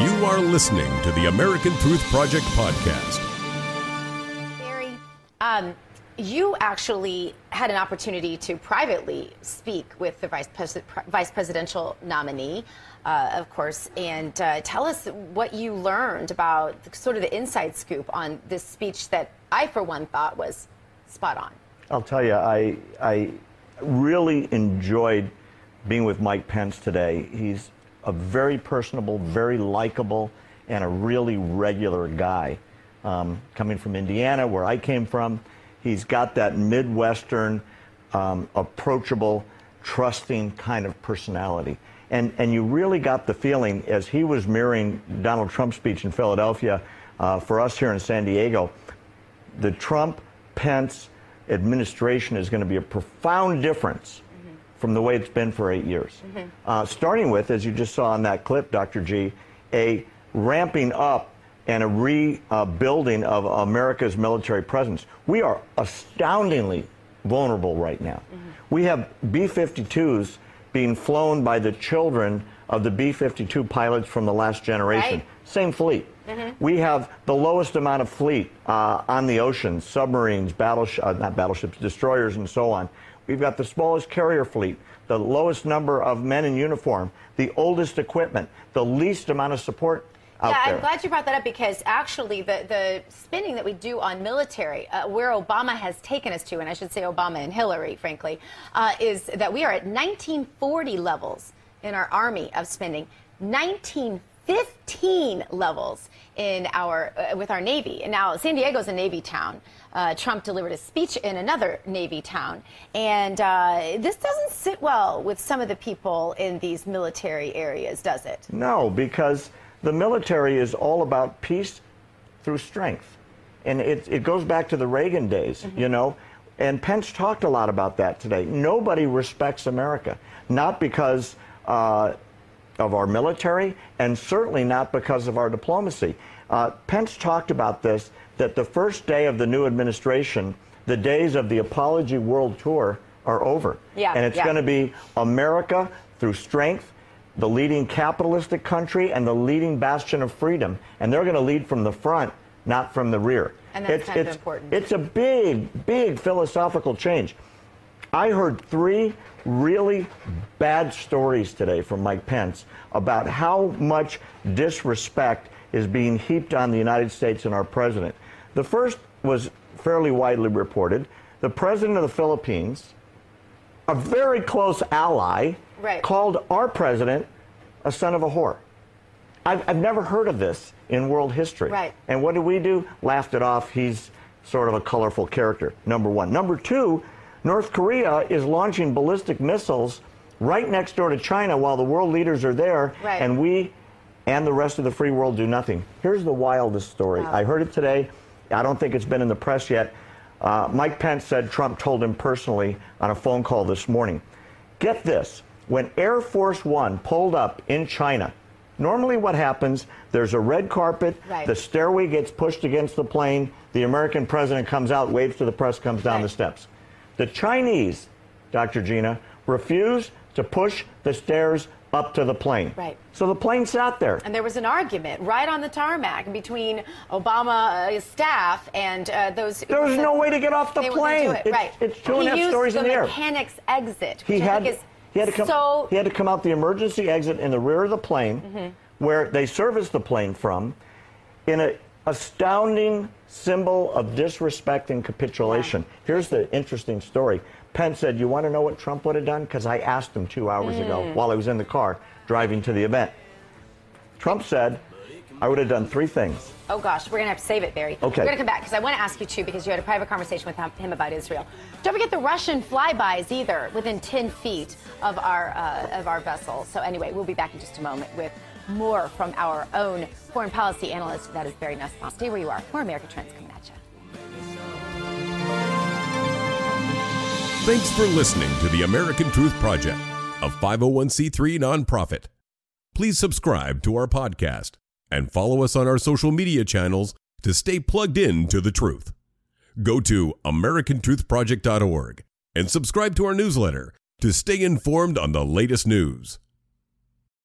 You are listening to the American Truth Project podcast. Barry, um, you actually had an opportunity to privately speak with the vice, pres- vice presidential nominee, uh, of course, and uh, tell us what you learned about sort of the inside scoop on this speech that I, for one, thought was spot on. I'll tell you, I, I really enjoyed being with Mike Pence today. He's a very personable, very likable, and a really regular guy. Um, coming from Indiana, where I came from, he's got that Midwestern, um, approachable, trusting kind of personality. And, and you really got the feeling as he was mirroring Donald Trump's speech in Philadelphia uh, for us here in San Diego, the Trump Pence administration is going to be a profound difference. From the way it's been for eight years. Mm-hmm. Uh, starting with, as you just saw in that clip, Dr. G, a ramping up and a rebuilding of America's military presence. We are astoundingly vulnerable right now. Mm-hmm. We have B 52s being flown by the children of the B 52 pilots from the last generation. Right. Same fleet. Mm-hmm. We have the lowest amount of fleet uh, on the ocean, submarines, battleships, uh, not battleships, destroyers, and so on. We've got the smallest carrier fleet, the lowest number of men in uniform, the oldest equipment, the least amount of support yeah, there. I'm glad you brought that up because actually the, the spending that we do on military, uh, where Obama has taken us to, and I should say Obama and Hillary, frankly, uh, is that we are at 1940 levels in our army of spending. 1915 levels in our uh, with our navy. And now San Diego is a navy town. Uh, Trump delivered a speech in another navy town, and uh, this doesn't sit well with some of the people in these military areas, does it? No, because the military is all about peace through strength. And it, it goes back to the Reagan days, mm-hmm. you know. And Pence talked a lot about that today. Nobody respects America, not because uh, of our military, and certainly not because of our diplomacy. Uh, Pence talked about this that the first day of the new administration, the days of the Apology World Tour are over. Yeah, and it's yeah. going to be America through strength, the leading capitalistic country and the leading bastion of freedom. And they're going to lead from the front, not from the rear. And that's it's, kind it's, of important. It's a big, big philosophical change. I heard three really bad stories today from Mike Pence about how much disrespect is being heaped on the United States and our president. The first was fairly widely reported. The president of the Philippines, a very close ally, right. called our president a son of a whore. I've, I've never heard of this in world history. Right. And what did we do? Laughed it off. He's sort of a colorful character, number one. Number two, North Korea is launching ballistic missiles right next door to China while the world leaders are there, right. and we and the rest of the free world do nothing. Here's the wildest story. Wow. I heard it today. I don't think it's been in the press yet. Uh, Mike Pence said Trump told him personally on a phone call this morning. Get this when Air Force One pulled up in China, normally what happens, there's a red carpet, right. the stairway gets pushed against the plane, the American president comes out, waves to the press, comes down right. the steps. The Chinese, Dr. Gina, refused to push the stairs up to the plane. Right. So the plane sat there. And there was an argument right on the tarmac between Obama uh, staff and uh, those. There was no way to get off the plane. It. It's, right. it's two and a half stories the in the air. mechanic's exit. He had. he had to come. So, he had to come out the emergency exit in the rear of the plane, mm-hmm. where they serviced the plane from, in an astounding symbol of disrespect and capitulation. Here's the interesting story. Pence said, "You want to know what Trump would have done?" Because I asked him two hours mm. ago while I was in the car driving to the event. Trump said, "I would have done three things." Oh gosh, we're gonna have to save it, Barry. Okay. We're gonna come back because I want to ask you too because you had a private conversation with him about Israel. Don't forget the Russian flybys either, within 10 feet of our uh, of our vessel. So anyway, we'll be back in just a moment with more from our own foreign policy analyst. That is Barry Nussbaum. Stay where you are. More America Trends coming at you. Thanks for listening to the American Truth Project, a 501c3 nonprofit. Please subscribe to our podcast and follow us on our social media channels to stay plugged in to the truth. Go to americantruthproject.org and subscribe to our newsletter to stay informed on the latest news.